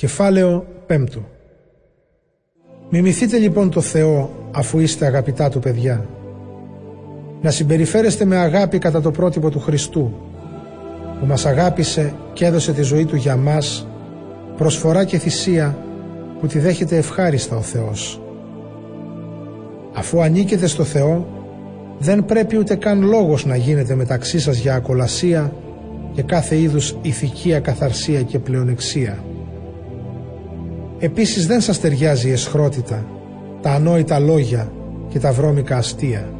Κεφάλαιο 5 Μιμηθείτε λοιπόν το Θεό αφού είστε αγαπητά του παιδιά. Να συμπεριφέρεστε με αγάπη κατά το πρότυπο του Χριστού που μας αγάπησε και έδωσε τη ζωή του για μας προσφορά και θυσία που τη δέχεται ευχάριστα ο Θεός. Αφού ανήκετε στο Θεό δεν πρέπει ούτε καν λόγος να γίνεται μεταξύ σας για ακολασία και κάθε είδους ηθική ακαθαρσία και πλεονεξία. Επίσης δεν σας ταιριάζει η εσχρότητα, τα ανόητα λόγια και τα βρώμικα αστεία.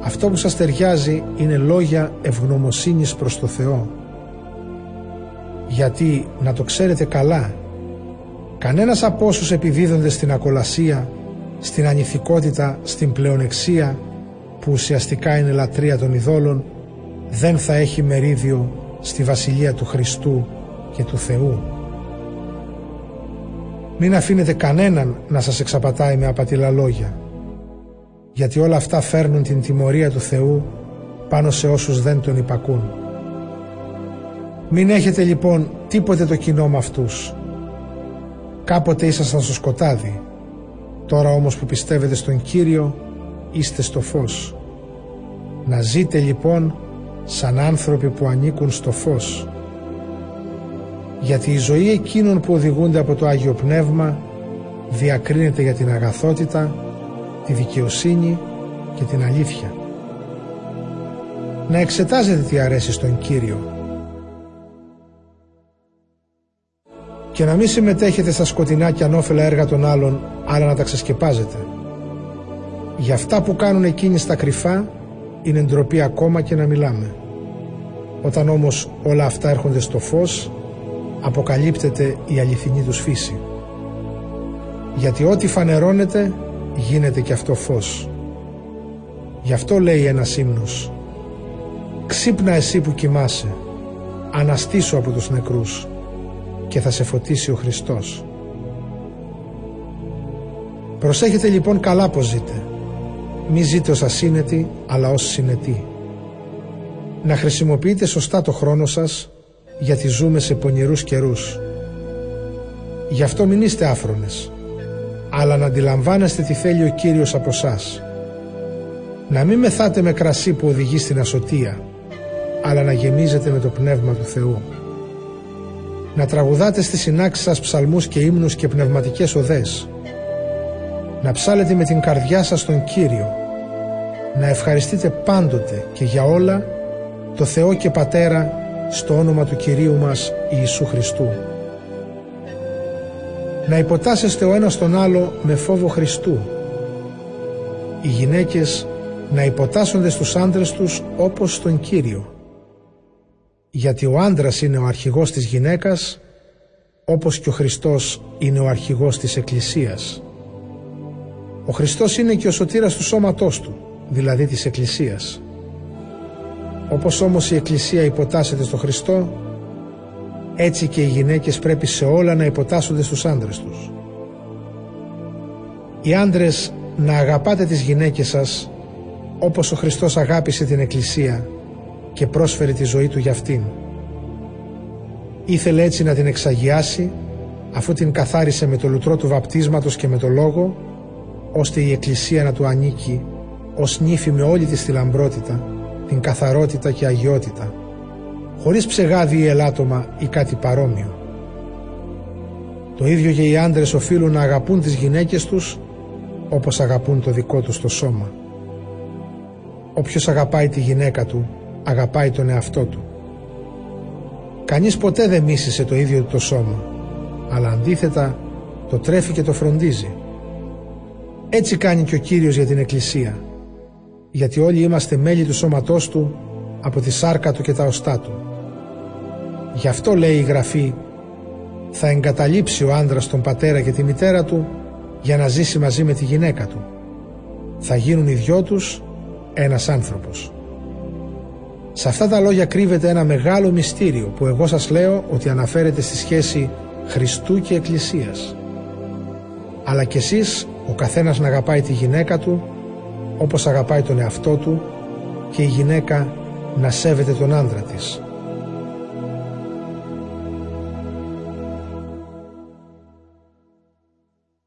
Αυτό που σας ταιριάζει είναι λόγια ευγνωμοσύνης προς το Θεό. Γιατί, να το ξέρετε καλά, κανένας από όσους επιδίδονται στην ακολασία, στην ανηθικότητα, στην πλεονεξία, που ουσιαστικά είναι λατρεία των ειδόλων, δεν θα έχει μερίδιο στη Βασιλεία του Χριστού και του Θεού. Μην αφήνετε κανέναν να σας εξαπατάει με απατηλά λόγια, γιατί όλα αυτά φέρνουν την τιμωρία του Θεού πάνω σε όσους δεν τον υπακούν. Μην έχετε λοιπόν τίποτε το κοινό με αυτούς. Κάποτε ήσασταν στο σκοτάδι, τώρα όμως που πιστεύετε στον Κύριο είστε στο φως. Να ζείτε λοιπόν σαν άνθρωποι που ανήκουν στο φως. Γιατί η ζωή εκείνων που οδηγούνται από το Άγιο Πνεύμα διακρίνεται για την αγαθότητα, τη δικαιοσύνη και την αλήθεια. Να εξετάζετε τι αρέσει στον Κύριο και να μην συμμετέχετε στα σκοτεινά και ανώφελα έργα των άλλων αλλά να τα ξεσκεπάζετε. Για αυτά που κάνουν εκείνοι στα κρυφά είναι ντροπή ακόμα και να μιλάμε. Όταν όμως όλα αυτά έρχονται στο φως, αποκαλύπτεται η αληθινή τους φύση. Γιατί ό,τι φανερώνεται γίνεται και αυτό φως. Γι' αυτό λέει ένας ύμνος «Ξύπνα εσύ που κοιμάσαι, αναστήσου από τους νεκρούς και θα σε φωτίσει ο Χριστός». Προσέχετε λοιπόν καλά πως ζείτε. Μη ζείτε ως ασύνετοι, αλλά ως συνετοί. Να χρησιμοποιείτε σωστά το χρόνο σας, γιατί ζούμε σε πονηρούς καιρούς. Γι' αυτό μην είστε άφρονες, αλλά να αντιλαμβάνεστε τι θέλει ο Κύριος από εσάς. Να μην μεθάτε με κρασί που οδηγεί στην ασωτεία, αλλά να γεμίζετε με το Πνεύμα του Θεού. Να τραγουδάτε στις συνάξεις σας ψαλμούς και ύμνους και πνευματικές οδές, να ψάλετε με την καρδιά σας τον Κύριο, να ευχαριστείτε πάντοτε και για όλα το Θεό και Πατέρα στο όνομα του Κυρίου μας Ιησού Χριστού. Να υποτάσσεστε ο ένας τον άλλο με φόβο Χριστού. Οι γυναίκες να υποτάσσονται στους άντρες τους όπως στον Κύριο. Γιατί ο άντρας είναι ο αρχηγός της γυναίκας όπως και ο Χριστός είναι ο αρχηγός της Εκκλησίας. Ο Χριστός είναι και ο σωτήρας του σώματός του, δηλαδή της Εκκλησίας. Όπως όμως η Εκκλησία υποτάσσεται στο Χριστό, έτσι και οι γυναίκες πρέπει σε όλα να υποτάσσονται στους άντρες τους. Οι άντρες να αγαπάτε τις γυναίκες σας όπως ο Χριστός αγάπησε την Εκκλησία και πρόσφερε τη ζωή του για αυτήν. Ήθελε έτσι να την εξαγιάσει αφού την καθάρισε με το λουτρό του βαπτίσματος και με το λόγο ώστε η Εκκλησία να του ανήκει ως νύφη με όλη της τη λαμπρότητα, την καθαρότητα και αγιότητα, χωρίς ψεγάδι ή ελάττωμα ή κάτι παρόμοιο. Το ίδιο και οι άντρες οφείλουν να αγαπούν τις γυναίκες τους όπως αγαπούν το δικό τους το σώμα. Όποιος αγαπάει τη γυναίκα του, αγαπάει τον εαυτό του. Κανείς ποτέ δεν μίσησε το ίδιο το σώμα, αλλά αντίθετα το τρέφει και το φροντίζει. Έτσι κάνει και ο Κύριος για την Εκκλησία, γιατί όλοι είμαστε μέλη του σώματός Του από τη σάρκα Του και τα οστά Του. Γι' αυτό λέει η Γραφή «Θα εγκαταλείψει ο άντρας τον πατέρα και τη μητέρα του για να ζήσει μαζί με τη γυναίκα του. Θα γίνουν οι δυο τους ένας άνθρωπος». Σε αυτά τα λόγια κρύβεται ένα μεγάλο μυστήριο που εγώ σας λέω ότι αναφέρεται στη σχέση Χριστού και Εκκλησίας. Αλλά κι εσείς ο καθένας να αγαπάει τη γυναίκα του όπως αγαπάει τον εαυτό του και η γυναίκα να σέβεται τον άντρα της.